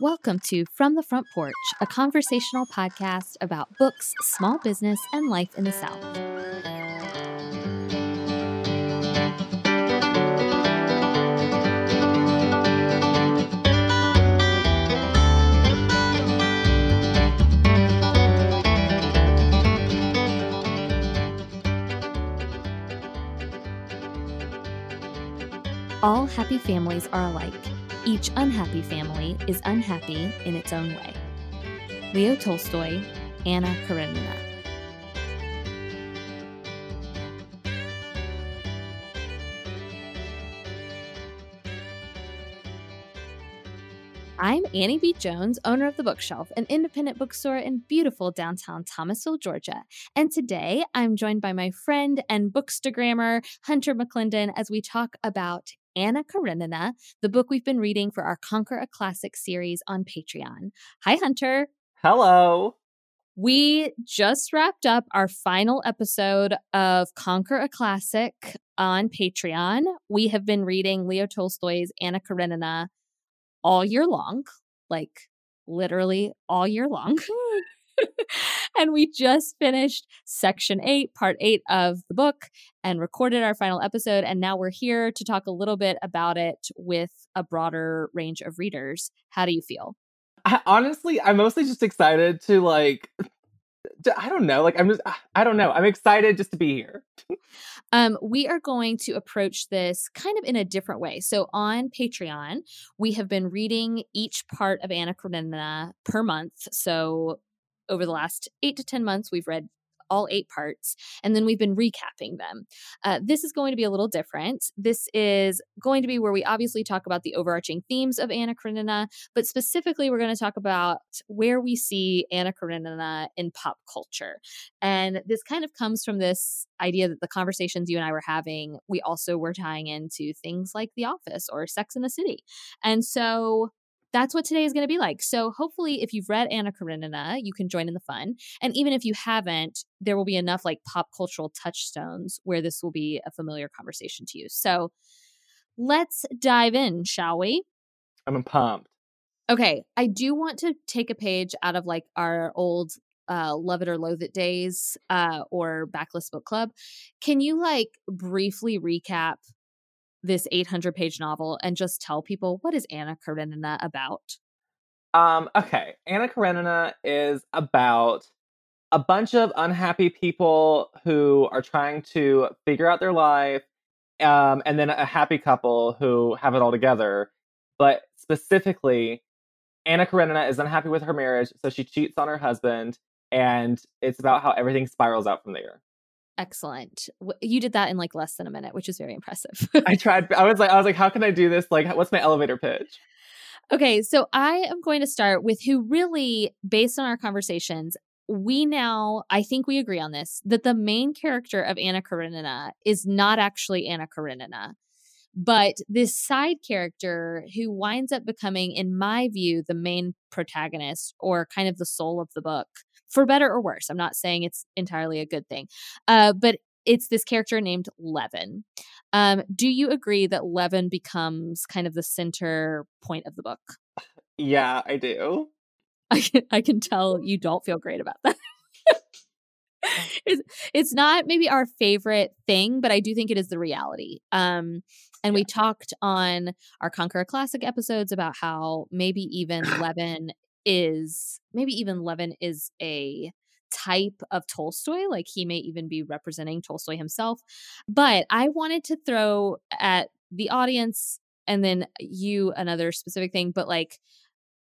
Welcome to From the Front Porch, a conversational podcast about books, small business, and life in the South. All happy families are alike. Each unhappy family is unhappy in its own way. Leo Tolstoy, Anna Karenina. I'm Annie B. Jones, owner of The Bookshelf, an independent bookstore in beautiful downtown Thomasville, Georgia. And today I'm joined by my friend and bookstagrammer, Hunter McClendon, as we talk about Anna Karenina, the book we've been reading for our Conquer a Classic series on Patreon. Hi, Hunter. Hello. We just wrapped up our final episode of Conquer a Classic on Patreon. We have been reading Leo Tolstoy's Anna Karenina all year long, like literally all year long. and we just finished section eight, part eight of the book, and recorded our final episode. And now we're here to talk a little bit about it with a broader range of readers. How do you feel? I, honestly, I'm mostly just excited to like I don't know. Like I'm just I don't know. I'm excited just to be here. um we are going to approach this kind of in a different way. So on Patreon, we have been reading each part of Anna Karenina per month. So over the last eight to 10 months, we've read all eight parts, and then we've been recapping them. Uh, this is going to be a little different. This is going to be where we obviously talk about the overarching themes of Anna Karenina, but specifically, we're going to talk about where we see Anna Karenina in pop culture. And this kind of comes from this idea that the conversations you and I were having, we also were tying into things like The Office or Sex in the City. And so that's what today is going to be like. So hopefully, if you've read Anna Karenina, you can join in the fun. And even if you haven't, there will be enough like pop cultural touchstones where this will be a familiar conversation to you. So let's dive in, shall we? I'm pumped. Okay, I do want to take a page out of like our old uh love it or loathe it days uh or backlist book club can you like briefly recap this 800 page novel and just tell people what is Anna Karenina about? Um, okay. Anna Karenina is about a bunch of unhappy people who are trying to figure out their life, um, and then a happy couple who have it all together. But specifically, Anna Karenina is unhappy with her marriage, so she cheats on her husband, and it's about how everything spirals out from there. Excellent. You did that in like less than a minute, which is very impressive. I tried. I was like, I was like, how can I do this? Like, what's my elevator pitch? Okay, so I am going to start with who really, based on our conversations, we now, I think we agree on this, that the main character of Anna Karenina is not actually Anna Karenina, but this side character who winds up becoming, in my view, the main protagonist or kind of the soul of the book for better or worse. I'm not saying it's entirely a good thing. Uh, but it's this character named Levin. Um, do you agree that Levin becomes kind of the center point of the book? Yeah, I do. I can, I can tell you don't feel great about that. it's, it's not maybe our favorite thing, but I do think it is the reality. Um, and yeah. we talked on our Conquer Classic episodes about how maybe even Levin is maybe even Levin is a type of Tolstoy, like he may even be representing Tolstoy himself. But I wanted to throw at the audience and then you another specific thing, but like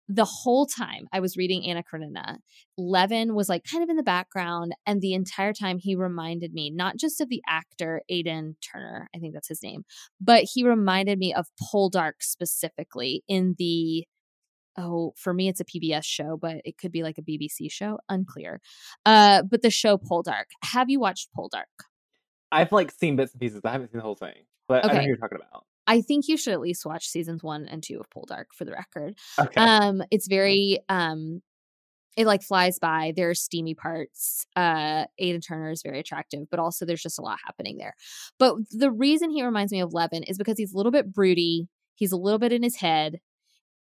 the whole time I was reading Anna Karenina, Levin was like kind of in the background. And the entire time he reminded me not just of the actor Aidan Turner, I think that's his name, but he reminded me of Poldark specifically in the oh, for me, it's a PBS show, but it could be like a BBC show. Unclear. Uh, but the show Poldark. Have you watched Poldark? I've like seen bits and pieces, I haven't seen the whole thing. But okay. I know you're talking about. I think you should at least watch seasons one and two of Poldark for the record. Okay. Um, it's very um it like flies by. There are steamy parts. Uh Aidan Turner is very attractive, but also there's just a lot happening there. But the reason he reminds me of Levin is because he's a little bit broody. He's a little bit in his head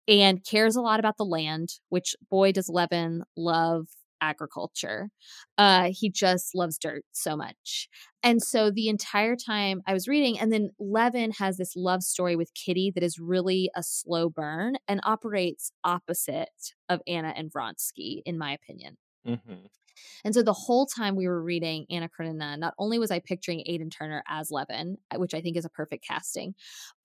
and cares a lot about the land, which boy does Levin love agriculture. Uh, he just loves dirt so much. And so the entire time I was reading, and then Levin has this love story with Kitty that is really a slow burn and operates opposite of Anna and Vronsky, in my opinion. Mm-hmm. And so the whole time we were reading Anna Karenina, not only was I picturing Aidan Turner as Levin, which I think is a perfect casting,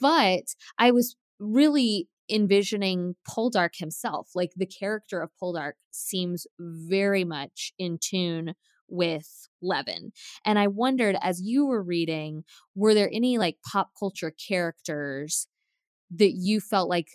but I was really envisioning Poldark himself. Like the character of Poldark seems very much in tune with Levin. And I wondered as you were reading, were there any like pop culture characters that you felt like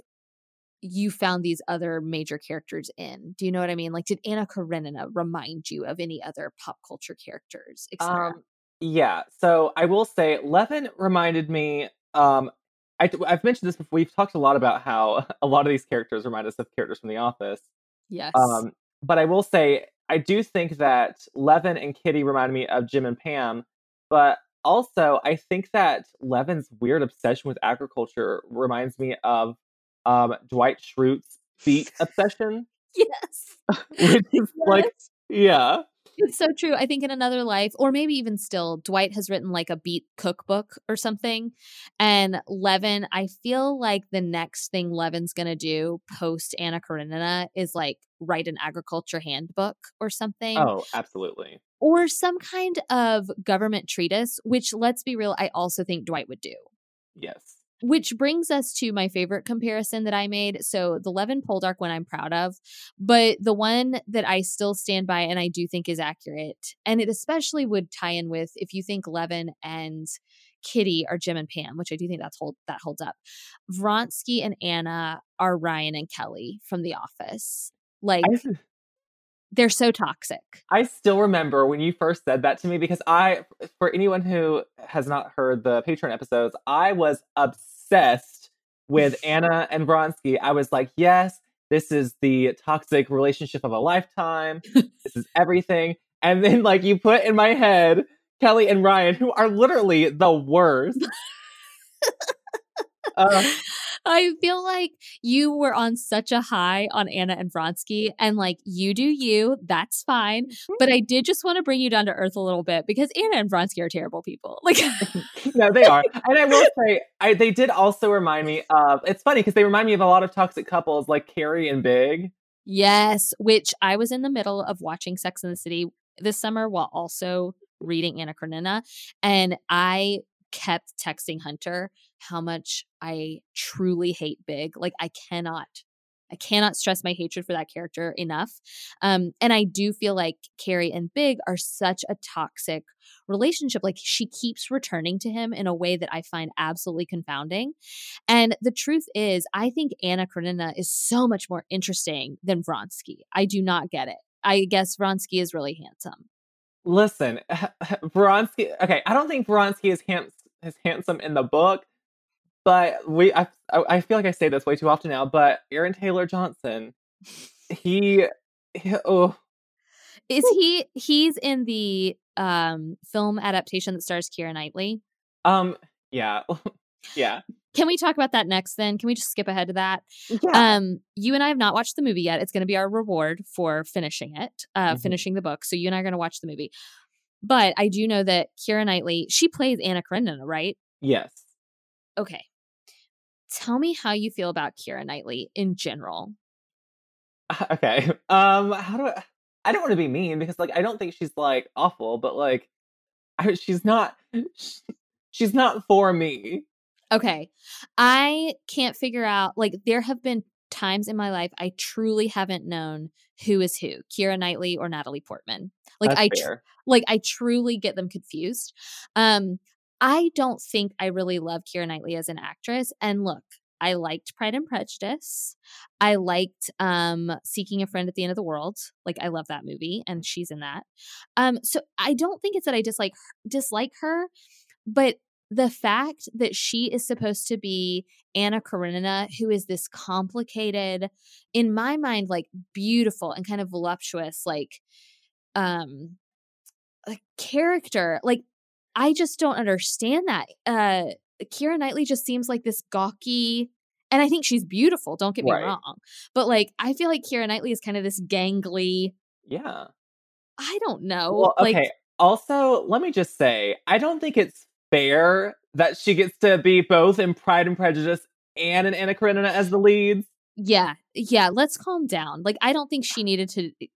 you found these other major characters in? Do you know what I mean? Like did Anna Karenina remind you of any other pop culture characters, Um yeah. So I will say Levin reminded me um I, have mentioned this before. We've talked a lot about how a lot of these characters remind us of characters from The Office. Yes. Um, but I will say, I do think that Levin and Kitty remind me of Jim and Pam. But also, I think that Levin's weird obsession with agriculture reminds me of um, Dwight Schrute's feet obsession. Yes. Which is yes. like, yeah. It's so true. I think in another life, or maybe even still, Dwight has written like a beet cookbook or something. And Levin, I feel like the next thing Levin's going to do post Anna Karenina is like write an agriculture handbook or something. Oh, absolutely. Or some kind of government treatise, which let's be real, I also think Dwight would do. Yes. Which brings us to my favorite comparison that I made. So the Levin Poldark one I'm proud of, but the one that I still stand by and I do think is accurate, and it especially would tie in with if you think Levin and Kitty are Jim and Pam, which I do think that's hold that holds up. Vronsky and Anna are Ryan and Kelly from The Office. Like they're so toxic. I still remember when you first said that to me because I, for anyone who has not heard the Patreon episodes, I was obsessed with Anna and Vronsky. I was like, yes, this is the toxic relationship of a lifetime. this is everything. And then, like, you put in my head Kelly and Ryan, who are literally the worst. uh, I feel like you were on such a high on Anna and Vronsky, and like you do you, that's fine. Mm-hmm. But I did just want to bring you down to earth a little bit because Anna and Vronsky are terrible people. Like, no, they are. And I will say, I, they did also remind me of. It's funny because they remind me of a lot of toxic couples like Carrie and Big. Yes, which I was in the middle of watching Sex in the City this summer while also reading Anna Karenina, and I kept texting Hunter how much I truly hate Big. Like I cannot I cannot stress my hatred for that character enough. Um, and I do feel like Carrie and Big are such a toxic relationship. Like she keeps returning to him in a way that I find absolutely confounding. And the truth is, I think Anna Karenina is so much more interesting than Vronsky. I do not get it. I guess Vronsky is really handsome. Listen, Vronsky. Okay, I don't think Vronsky is handsome is handsome in the book, but we I I feel like I say this way too often now. But Aaron Taylor Johnson, he, he oh, is he he's in the um film adaptation that stars Keira Knightley? Um, yeah, yeah. Can we talk about that next then? Can we just skip ahead to that? Yeah. Um, you and I have not watched the movie yet. It's going to be our reward for finishing it, uh, mm-hmm. finishing the book. So you and I are going to watch the movie. But I do know that Keira Knightley, she plays Anna Karenina, right? Yes. Okay. Tell me how you feel about Keira Knightley in general. Okay. Um, how do I I don't want to be mean because like I don't think she's like awful, but like I, she's not she's not for me. Okay. I can't figure out like there have been times in my life I truly haven't known who is who, Keira Knightley or Natalie Portman. Like That's I tr- like I truly get them confused. Um I don't think I really love Keira Knightley as an actress. And look, I liked Pride and Prejudice. I liked um Seeking a Friend at the End of the World. Like I love that movie and she's in that. Um so I don't think it's that I dislike dislike her, but the fact that she is supposed to be Anna Karenina, who is this complicated, in my mind, like beautiful and kind of voluptuous, like um a character. Like I just don't understand that. Uh Keira Knightley just seems like this gawky And I think she's beautiful, don't get me Right. wrong. But like I feel like Keira Knightley is kind of this gangly, Yeah. I don't know. Well, okay. Like also, let me just say, I don't think it's fair that she gets to be both in Pride and Prejudice and in Anna Karenina as the leads. yeah, yeah, let's calm down. Like I don't think she needed to eh,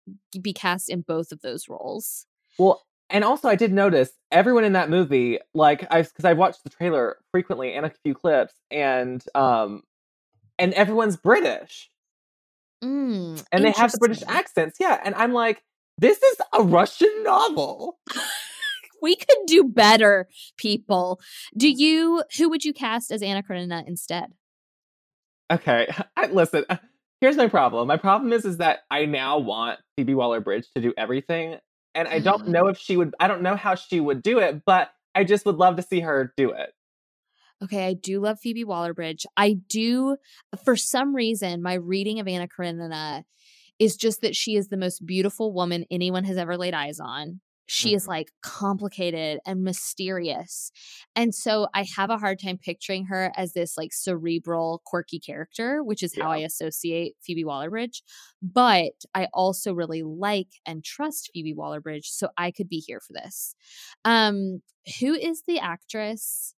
be cast in both of those roles. Well, and also I did notice everyone in that movie, like I because I've watched the trailer frequently and a few clips, and um, and everyone's British Mm, and they have the British accents. Yeah, and I'm like, this is a Russian novel. We could do better, people. Do you who would you cast as Anna Karenina instead? Okay, I, listen. uh, Here's my problem. My problem is is that I now want Phoebe Waller-Bridge to do everything, and I don't Mm. know if she would. I don't know how she would do it, but I just would love to see her do it. Okay, I do love Phoebe Waller-Bridge. I do for some reason my reading of Anna Karenina is just that she is the most beautiful woman anyone has ever laid eyes on. She is Mhm. like complicated and mysterious. And so I have a hard time picturing her as this like cerebral, quirky character, which is how I associate Phoebe Waller-Bridge. But I also really like and trust Phoebe Waller-Bridge, so I could be here for this. Um, who is the actress?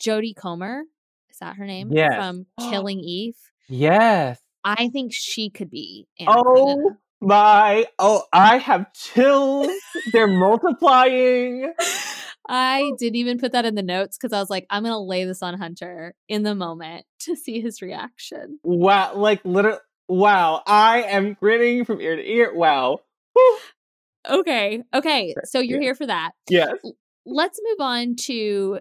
Jodie Comer. Is that her name? Yes. From Killing Eve. Yes. I think she could be Anna Karenina. My! Oh, I have chills. They're multiplying. I didn't even put that in the notes because I was like, I'm gonna lay this on Hunter in the moment to see his reaction. Wow! Like literally. Wow! I am grinning from ear to ear. Wow. Whew. Okay, okay. So you're Yeah. here for that. Yes. Let's move on to.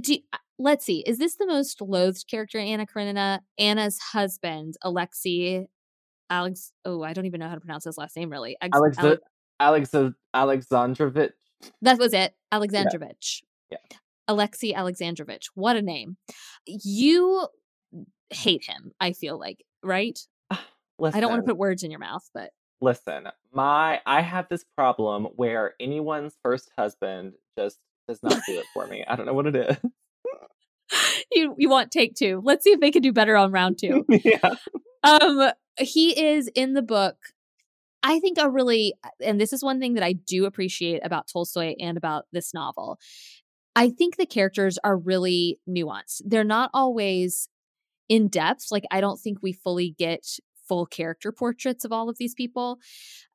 Do, uh, let's see. Is this the most loathed character in Anna Karenina? Anna's husband, Alexei. Alex. Oh, I don't even know how to pronounce his last name. Really, Ex- Alex. Ale- Alex. Alexandrovich. That was it. Alexandrovich. Yeah. Alexei Alexandrovich. What a name. You hate him, I feel like, right? Listen, I don't want to put words in your mouth, but Listen, my I have this problem where anyone's first husband just does not do it for me. I don't know what it is. you you want take two. Let's see if they can do better on round two. yeah. um he is in the book I think a really and this is one thing that I do appreciate about Tolstoy and about this novel. I think the characters are really nuanced. They're not always in depth. Like I don't think we fully get full character portraits of all of these people,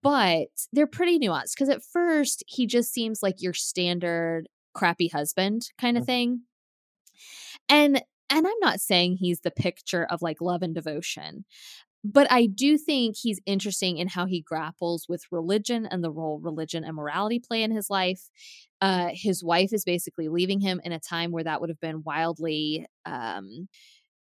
but they're pretty nuanced because at first he just seems like your standard crappy husband kind of Mhm. thing. And and I'm not saying he's the picture of like love and devotion, but I do think he's interesting in how he grapples with religion and the role religion and morality play in his life. Uh, his wife is basically leaving him in a time where that would have been wildly um,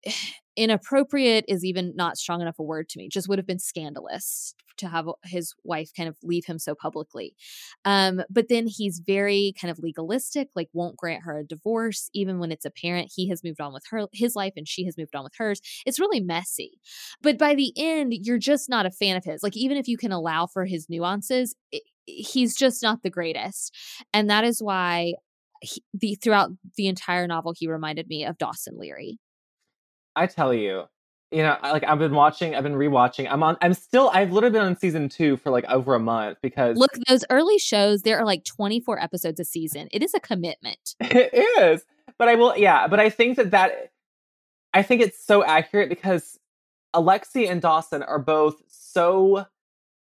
inappropriate, is even not strong enough a word to me, just would have been scandalous to have his wife kind of leave him so publicly. Um, but then he's very kind of legalistic, like won't grant her a divorce, even when it's apparent he has moved on with her his life and she has moved on with hers. It's really messy. But by the end, you're just not a fan of his. Like even if you can allow for his nuances, i he's just not the greatest. And that is why he, the throughout the entire novel, he reminded me of Dawson Leary. I tell you, you know, like I've been watching, I've been rewatching. I'm on. I'm still. I've literally been on season two for like over a month because Look, those early shows, there are like 24 episodes a season. It is a commitment. it is. But I will. Yeah. But I think that that. I think it's so accurate because Alexi and Dawson are both so.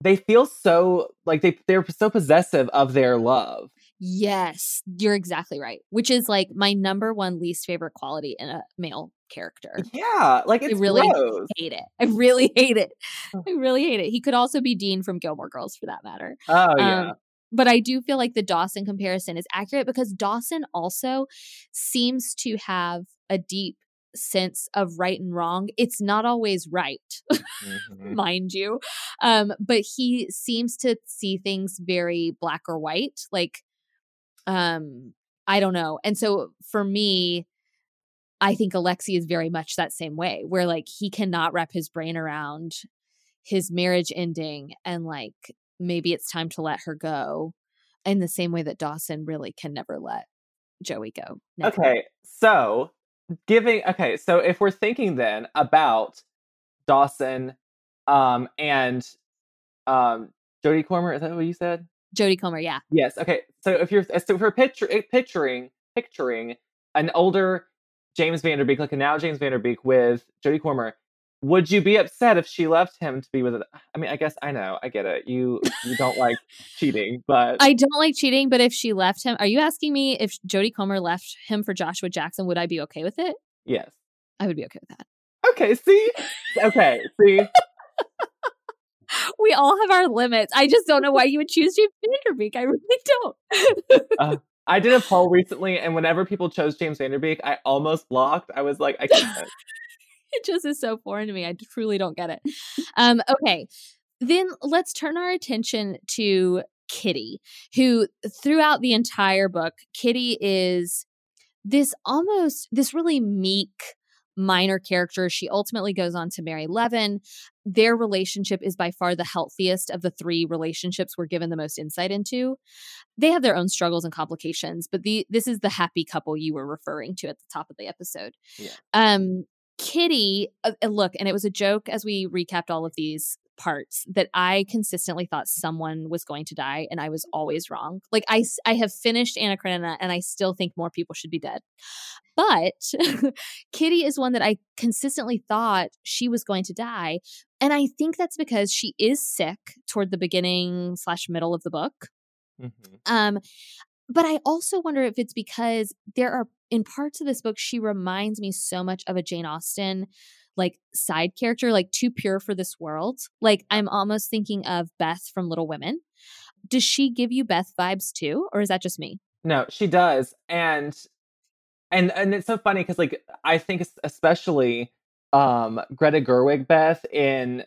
They feel so like they they're so possessive of their love. Yes, you're exactly right. Which is like my number one least favorite quality in a male character. Yeah, like it's really gross. Hate it. I really hate it. I really hate it. He could also be Dean from Gilmore Girls for that matter. Oh yeah. Um, but I do feel like the Dawson comparison is accurate because Dawson also seems to have a deep sense of right and wrong. It's not always right, Mhm. mind you. Um, but he seems to see things very black or white. Like, um, I don't know. And so for me, I think Alexi is very much that same way, where like he cannot wrap his brain around his marriage ending and like maybe it's time to let her go in the same way that Dawson really can never let Joey go. Never. Okay, so giving okay, so if we're thinking then about Dawson um and um Jodie Comer, is that what you said? Jodie Comer, yeah. Yes. Okay. So if you're so if we're picture, picturing picturing an older James Van Der Beek, like a now James Van Der Beek with Jodie Comer, would you be upset if she left him to be with it? I mean, I guess I know, I get it. You you don't like cheating, but I don't like cheating. But if she left him, are you asking me if Jodie Comer left him for Joshua Jackson? Would I be okay with it? Yes, I would be okay with that. Okay. See. Okay. See. we all have our limits. I just don't know why you would choose James Van Der Beek. I really don't. uh, I did a poll recently, and whenever people chose James Van Der Beek, I almost blocked. I was like, I can't. it just is so foreign to me. I truly don't get it. Um, okay. Then let's turn our attention to Kitty, who throughout the entire book, Kitty is this almost this really meek minor character. She ultimately goes on to marry Levin. Their relationship is by far the healthiest of the three relationships we're given the most insight into. They have their own struggles and complications, but the this is the happy couple you were referring to at the top of the episode. Yeah. Um Kitty, uh, look, and it was a joke as we recapped all of these parts that I consistently thought someone was going to die, and I was always wrong. Like I, I have finished Anna Karenina, and I still think more people should be dead. But Kitty is one that I consistently thought she was going to die, and I think that's because she is sick toward the beginning slash middle of the book. Mm-hmm. Um, but I also wonder if it's because there are in parts of this book, she reminds me so much of a Jane Austen like side character, like too pure for this world. Like I'm almost thinking of Beth from Little Women. Does she give you Beth vibes too, or is that just me? No, she does, and and and it's so funny because like I think especially um Greta Gerwig Beth in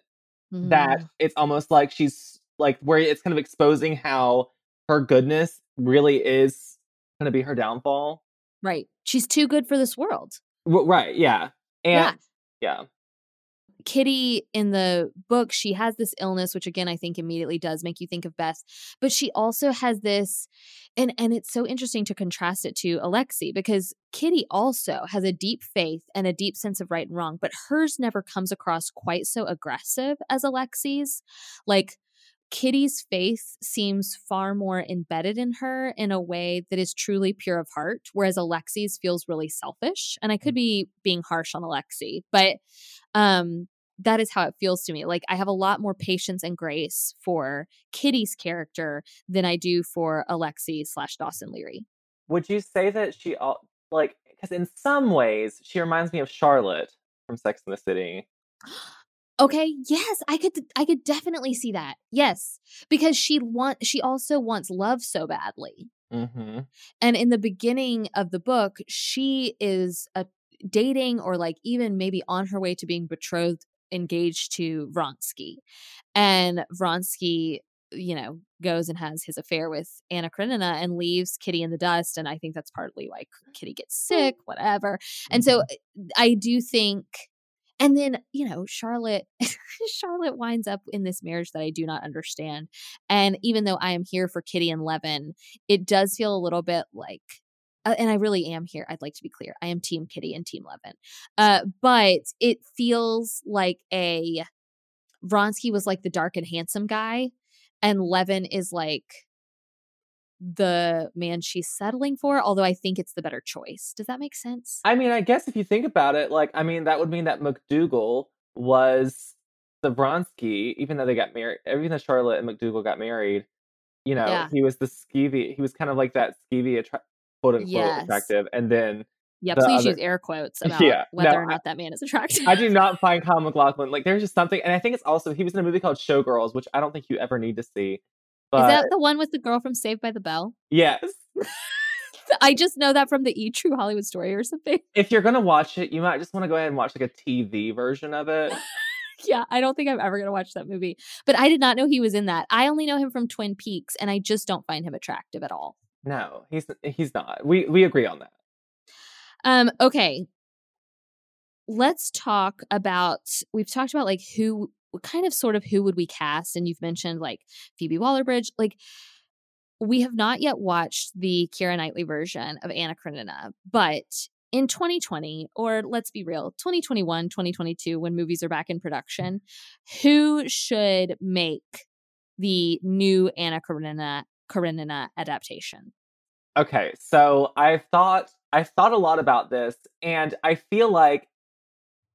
mm. that it's almost like she's like where it's kind of exposing how her goodness really is going to be her downfall. Right. She's too good for this world. right. Yeah. And yeah. yeah. Kitty in the book, she has this illness, which again I think immediately does make you think of Beth. But she also has this, and and it's so interesting to contrast it to Alexi because Kitty also has a deep faith and a deep sense of right and wrong, but hers never comes across quite so aggressive as Alexi's. Like Kitty's faith seems far more embedded in her in a way that is truly pure of heart, whereas Alexi's feels really selfish. And I could mm. be being harsh on Alexi, but um, that is how it feels to me. Like I have a lot more patience and grace for Kitty's character than I do for Alexi slash Dawson Leary. Would you say that she all like because in some ways she reminds me of Charlotte from Sex in the City? Okay, yes, I could I could definitely see that. Yes, because she want she also wants love so badly. Mm-hmm. And in the beginning of the book, she is a dating or like even maybe on her way to being betrothed engaged to Vronsky. And Vronsky, you know, goes and has his affair with Anna Karenina and leaves Kitty in the dust. And I think that's partly why Kitty gets sick, whatever. And so mm-hmm. I do think and then, you know, Charlotte Charlotte winds up in this marriage that I do not understand. And even though I am here for Kitty and Levin, it does feel a little bit like uh, and I really am here. I'd like to be clear. I am team Kitty and team Levin. Uh, but it feels like a Vronsky was like the dark and handsome guy and Levin is like the man she's settling for, although I think it's the better choice. Does that make sense? I mean, I guess if you think about it, like, I mean, that would mean that MacDougal was the Vronsky, even though they got married, even though Charlotte and MacDougal got married, you know, yeah. he was the skeevy, he was kind of like that skeevy, attra- quote unquote, yes. attractive. And then, yeah, please other, use air quotes about yeah, whether no, or not that man is attractive. I do not find Kyle MacLachlan like there's just something, and I think it's also he was in a movie called Showgirls, which I don't think you ever need to see. But, Is that the one with the girl from Saved by the Bell? Yes. I just know that from the E True Hollywood Story or something. If you're gonna watch it, you might just want to go ahead and watch like a TV version of it. yeah, I don't think I'm ever gonna watch that movie. But I did not know he was in that. I only know him from Twin Peaks, and I just don't find him attractive at all. No, he's he's not. We we agree on that. Um. Okay. Let's talk about. We've talked about like who kind of sort of who would we cast? And you've mentioned like Phoebe Waller Bridge. Like, we have not yet watched the Keira Knightley version of Anna Karenina, but in 2020, or let's be real, 2021, 2022, when movies are back in production, who should make the new Anna Karenina Karenina adaptation? Okay, so I've thought I've thought a lot about this, and I feel like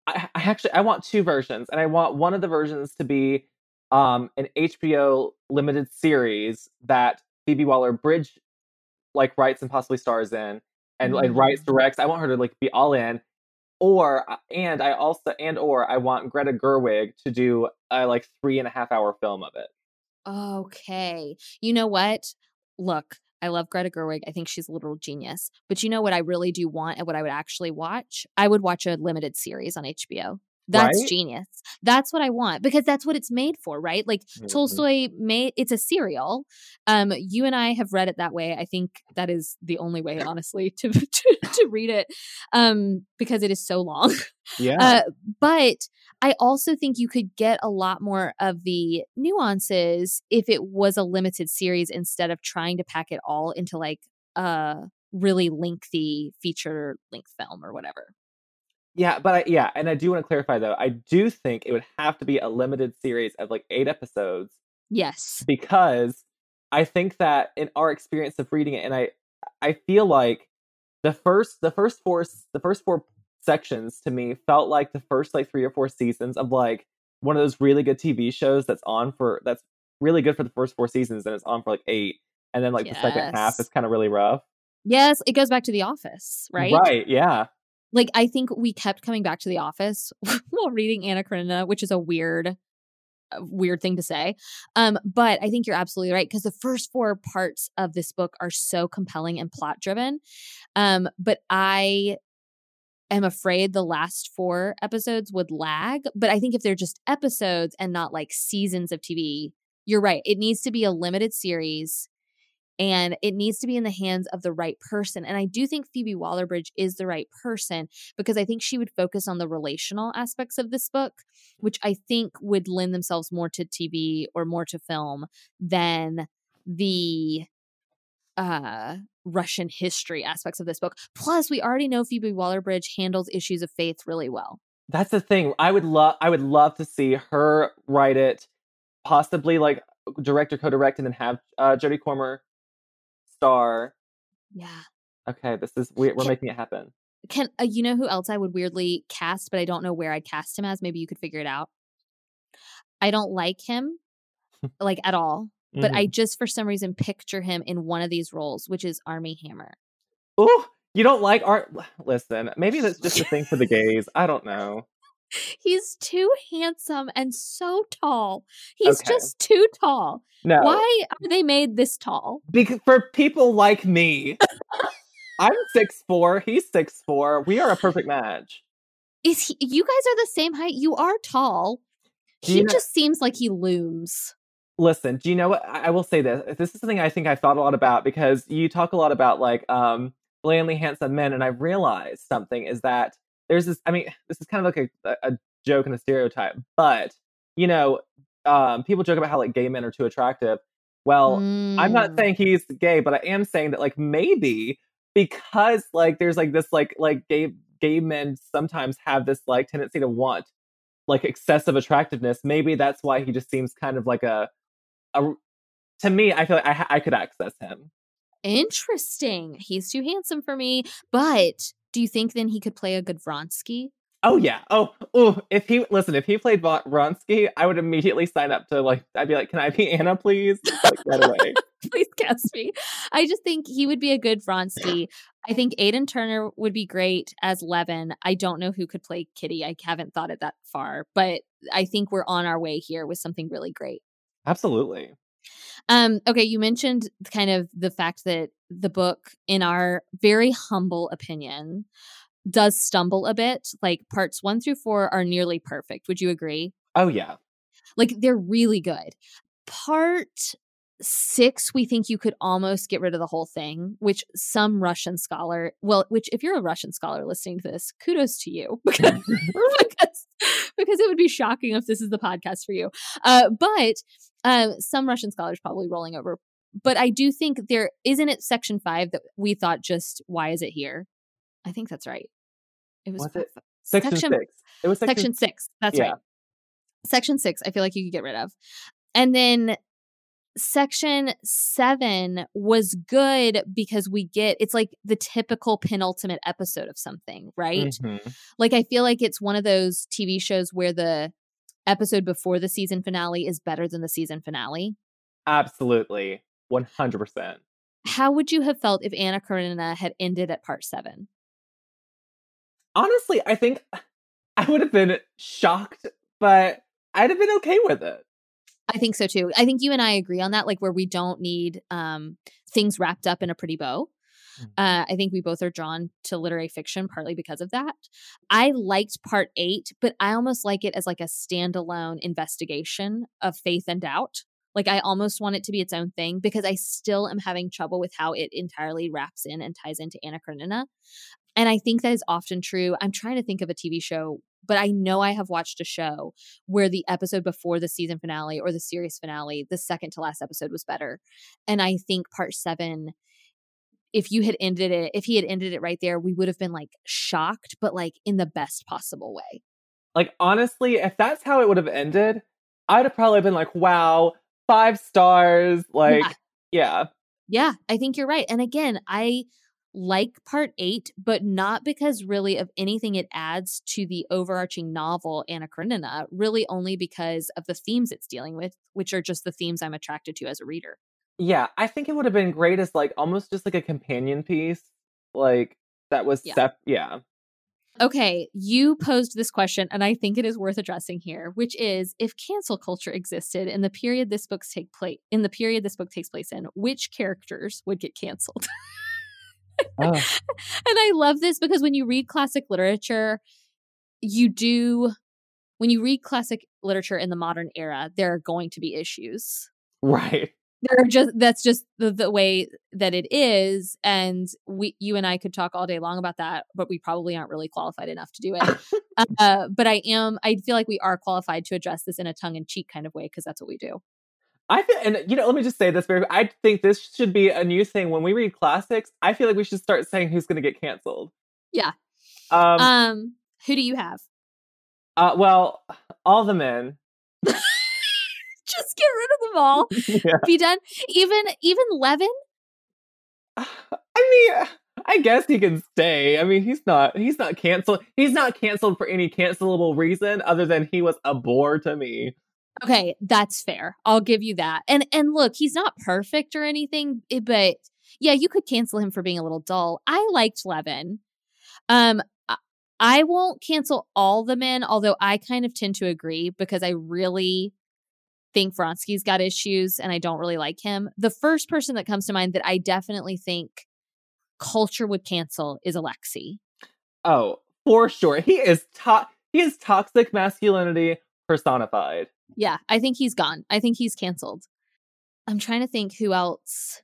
I, I actually I want two versions, and I want one of the versions to be um, an HBO limited series that Phoebe Waller Bridge like writes and possibly stars in, and like writes Mm. directs. I want her to like be all in, or uh, and I also and or I want Greta Gerwig to do a like three and a half hour film of it. Okay. You know what? Look, I love Greta Gerwig. I think she's a literal genius. But you know what I really do want and what I would actually watch? I would watch a limited series on HBO. That's Right? genius. That's what I want because that's what it's made for, right? Like Mhm. Tolstoy made it's a serial. Um, you and I have read it that way. I think that is the only way, honestly, to to, to read it, um, because it is so long. Yeah. Uh, but I also think you could get a lot more of the nuances if it was a limited series instead of trying to pack it all into like a really lengthy feature length film or whatever. Yeah, but I, yeah, and I do want to clarify though. I do think it would have to be a limited series of like eight episodes Yes. because I think that in our experience of reading it, and I, I feel like the first, the first four, the first four sections to me felt like the first like three or four seasons of like one of those really good TV shows that's on for that's really good for the first four seasons and it's on for like eight, and then like the second half is kind of really rough. Yes, it goes back to The Office, right? Right. Yeah. Like I think we kept coming back to The Office while reading Anna Karenina, which is a weird, weird thing to say. Um, but I think you're absolutely right because the first four parts of this book are so compelling and plot driven. Um, but I am afraid the last four episodes would lag. But I think if they're just episodes and not like seasons of TV, you're right. It needs to be a limited series and it needs to be in the hands of the right person. And I do think Phoebe Waller Bridge is the right person because I think she would focus on the relational aspects of this book, which I think would lend themselves more to TV or more to film than the uh Russian history aspects of this book. Plus, we already know Phoebe Waller Bridge handles issues of faith really well. That's the thing. I would love I would love to see her write it, possibly like direct or co-direct, and then have uh, Jodie Comer star. Yeah. Okay, this is we, we're Can- making it happen. Can uh, you know who else I would weirdly cast, but I don't know where I'd cast him as. Maybe you could figure it out. I don't like him like at all, but Mhm. I just for some reason picture him in one of these roles, which is Armie Hammer. Oh, you don't like art? Listen, maybe that's just a thing for the gays. I don't know. He's too handsome and so tall. He's Okay. just too tall. No, Why are they made this tall? because for people like me, I'm six four. He's six four. We are a perfect match. Is he, you guys are the same height? You are tall. Do He know- just seems like he looms. Listen, do you know what? I I will say this. This is something I think I thought a lot about because you talk a lot about like um blandly handsome men, and I realized something is that there's this. I mean, this is kind of like a, a joke and a stereotype, but you know, um, people joke about how like gay men are too attractive. Well, I'm not Mm. saying he's gay, but I am saying that like maybe because like there's like this like like gay gay men sometimes have this like tendency to want like excessive attractiveness. Maybe that's why he just seems kind of like a a. To me, I feel like I I could access him. Interesting. He's too handsome for me. But do you think then he could play a good Vronsky? Oh yeah. Oh oh. If he listen, if he played Vronsky, I would immediately sign up to like. I'd be like, "Can I be Anna, please?" Like right away. Please cast me. I just think he would be a good Vronsky. I think Aidan Turner would be great as Levin. I don't know who could play Kitty. I haven't thought it that far, but I think we're on our way here with something really great. Absolutely. Um, okay, you mentioned kind of the fact that the book, in our very humble opinion, does stumble a bit. Like parts one through four are nearly perfect. Would you agree? Oh yeah. Like they're really good. Part six, we think you could almost get rid of the whole thing, which some Russian scholar, well, which if you're a Russian scholar listening to this, kudos to you because, because, because it would be shocking if this is the podcast for you. Uh, but um, some Russian scholars probably rolling over. But I do think there isn't it section five that we thought just why is it here? I think that's right. It was, Was it? Section, section six. It was section, section six. That's Yeah. right. Section six, I feel like you could get rid of. And then section seven was good because we get it's like the typical penultimate episode of something, right? Mhm. Like I feel like it's one of those TV shows where the episode before the season finale is better than the season finale. Absolutely. 100%. How would you have felt if Anna Karenina had ended at part seven? Honestly, I think I would have been shocked, but I'd have been okay with it. I think so too. I think you and I agree on that, like where we don't need um, things wrapped up in a pretty bow. Mm. Uh, I think we both are drawn to literary fiction partly because of that. I liked part eight, but I almost like it as like a standalone investigation of faith and doubt. Like I almost want it to be its own thing because I still am having trouble with how it entirely wraps in and ties into Anna Karenina. And I think that is often true. I'm trying to think of a TV show, but I know I have watched a show where the episode before the season finale or the series finale, the second to last episode was better. And I think part seven, if you had ended it, if he had ended it right there, we would have been like shocked, but like in the best possible way. Like, honestly, if that's how it would have ended, I'd have probably been like, wow, five stars. Like, Yeah. yeah. Yeah, I think you're right. And again, I like part eight, but not because really of anything it adds to the overarching novel, Anna Karenina, really only because of the themes it's dealing with, which are just the themes I'm attracted to as a reader. Yeah, I think it would have been great as like almost just like a companion piece. Like, that was, Yeah. sep- yeah. Okay, you posed this question, and I think it is worth addressing here, which is if cancel culture existed in the period this book take place in the period this book takes place in, which characters would get canceled? Oh, and I love this because when you read classic literature, you do when you read classic literature in the modern era, there are going to be issues. right. There are just that's just the, the way that it is. And we you and I could talk all day long about that, but we probably aren't really qualified enough to do it. uh, but I am I feel like we are qualified to address this in a tongue in cheek kind of way because that's what we do. I feel, and you know, let me just say this very. I think this should be a new thing when we read classics. I feel like we should start saying who's going to get canceled. Yeah. Um. Um, who do you have? uh, well, all the men. Just get rid of them all. yeah. Be done. Even even Levin. I mean, I guess he can stay. I mean, he's not. He's not canceled. He's not canceled for any cancelable reason other than he was a bore to me. Okay, that's fair. I'll give you that. And and look, he's not perfect or anything, eh, but yeah, you could cancel him for being a little dull. I liked Levin. Um I- won't cancel all the men, although I kind of tend to agree because I really think Vronsky's got issues and I don't really like him. The first person that comes to mind that I definitely think culture would cancel is Alexei. Oh, for sure. He is to- He is toxic masculinity personified. Yeah, I think he's gone. I think he's canceled. I'm trying to think who else.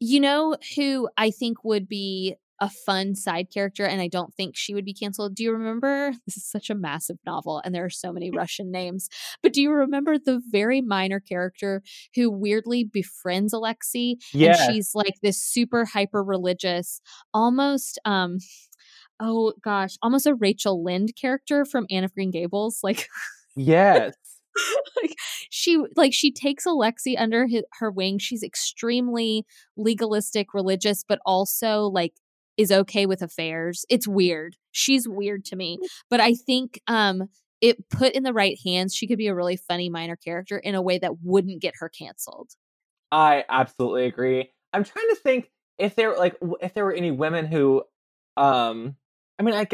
You know who I think would be a fun side character, and I don't think she would be canceled. Do you remember? This is such a massive novel, and there are so many Russian names. But do you remember the very minor character who weirdly befriends Alexei? Yeah. And she's like this super hyper religious, almost um oh gosh, almost a Rachel Lynde character from Anne of Green Gables. Like yes. like she like she takes Alexi under hi her wing. She's extremely legalistic, religious, but also like is okay with affairs. It's weird. She's weird to me, but I think um it put in the right hands, she could be a really funny minor character in a way that wouldn't get her canceled. I absolutely agree. I'm trying to think if there like if there were any women who um I mean I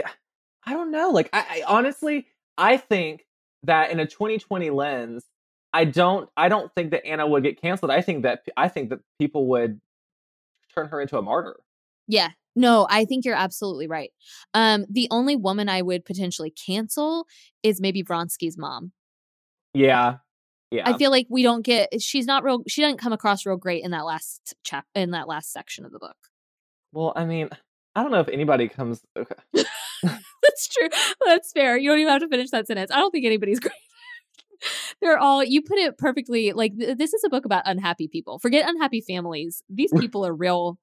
I don't know. Like I, I honestly I think that in a 2020 lens I don't I don't think that Anna would get canceled. I think that I think that people would turn her into a martyr. Yeah. No, I think you're absolutely right. Um, the only woman I would potentially cancel is maybe Vronsky's mom. Yeah. Yeah. I feel like we don't get she's not real she doesn't come across real great in that last chap in that last section of the book. well, I mean, I don't know if anybody comes okay. That's true. That's fair. You don't even have to finish that sentence. I don't think anybody's great. They're all you put it perfectly like th- this is a book about unhappy people. Forget unhappy families. These people are real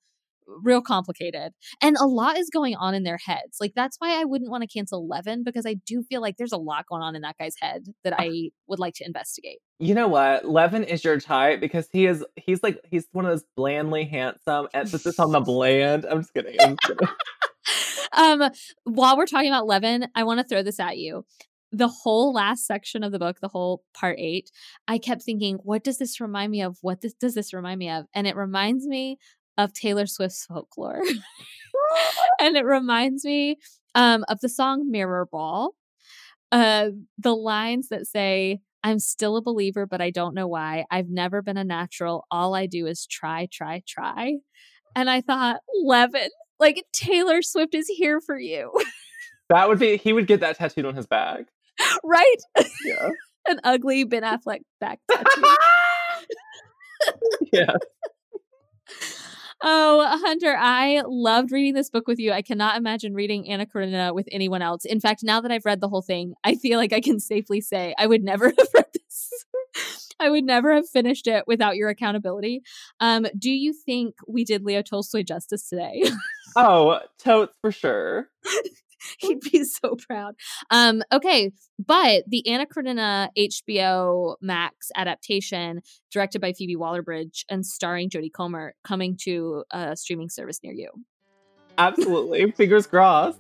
real complicated. And a lot is going on in their heads. Like that's why I wouldn't want to cancel Levin because I do feel like there's a lot going on in that guy's head that I would like to investigate. You know what? Levin is your type because he is he's like he's one of those blandly handsome emphasis on the bland. I'm just kidding. I'm just kidding. um while we're talking about Levin, I want to throw this at you the whole last section of the book, the whole part eight, I kept thinking, what does this remind me of? What this, does this remind me of? And it reminds me of Taylor Swift's folklore. and it reminds me um, of the song Mirror Ball. Uh, the lines that say, I'm still a believer, but I don't know why. I've never been a natural. All I do is try, try, try. And I thought, Levin, like Taylor Swift is here for you. that would be, he would get that tattooed on his back. right? Yeah. An ugly Ben Affleck back tattoo. yeah. Oh, Hunter, I loved reading this book with you. I cannot imagine reading Anna Karenina with anyone else. In fact, now that I've read the whole thing, I feel like I can safely say I would never have read this. I would never have finished it without your accountability. Um, do you think we did Leo Tolstoy justice today? oh, totes for sure. He'd be so proud. Um, okay, but the Anna Karenina HBO Max adaptation, directed by Phoebe Waller-Bridge and starring Jodie Comer, coming to a streaming service near you. Absolutely, fingers crossed.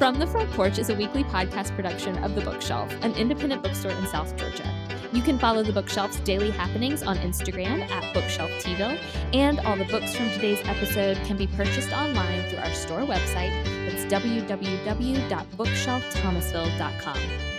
From the Front Porch is a weekly podcast production of The Bookshelf, an independent bookstore in South Georgia. You can follow The Bookshelf's daily happenings on Instagram at Bookshelf TVille, and all the books from today's episode can be purchased online through our store website. It's www.bookshelfthomasville.com.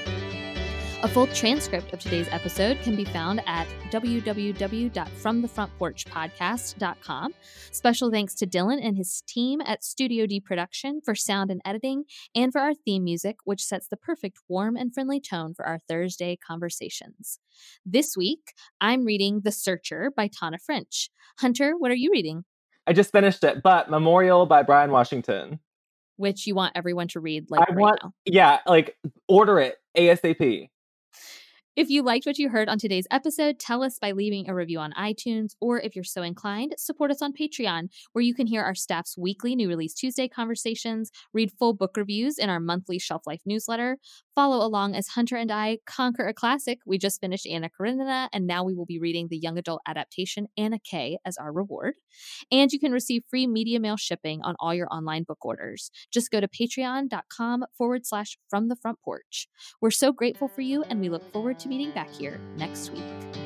A full transcript of today's episode can be found at www.fromthefrontporchpodcast.com. Special thanks to Dylan and his team at Studio D Production for sound and editing, and for our theme music, which sets the perfect warm and friendly tone for our Thursday conversations. This week, I'm reading The Searcher by Tana French. Hunter, what are you reading? I just finished it, but Memorial by Bryan Washington. Which you want everyone to read like I right want, now. Yeah, like order it ASAP. If you liked what you heard on today's episode, tell us by leaving a review on iTunes, or if you're so inclined, support us on Patreon, where you can hear our staff's weekly New Release Tuesday conversations, read full book reviews in our monthly Shelf Life newsletter, follow along as Hunter and I conquer a classic. We just finished Anna Karenina, and now we will be reading the young adult adaptation Anna K as our reward. And you can receive free media mail shipping on all your online book orders. Just go to patreon.com forward slash from the front porch. We're so grateful for you, and we look forward to meeting back here next week.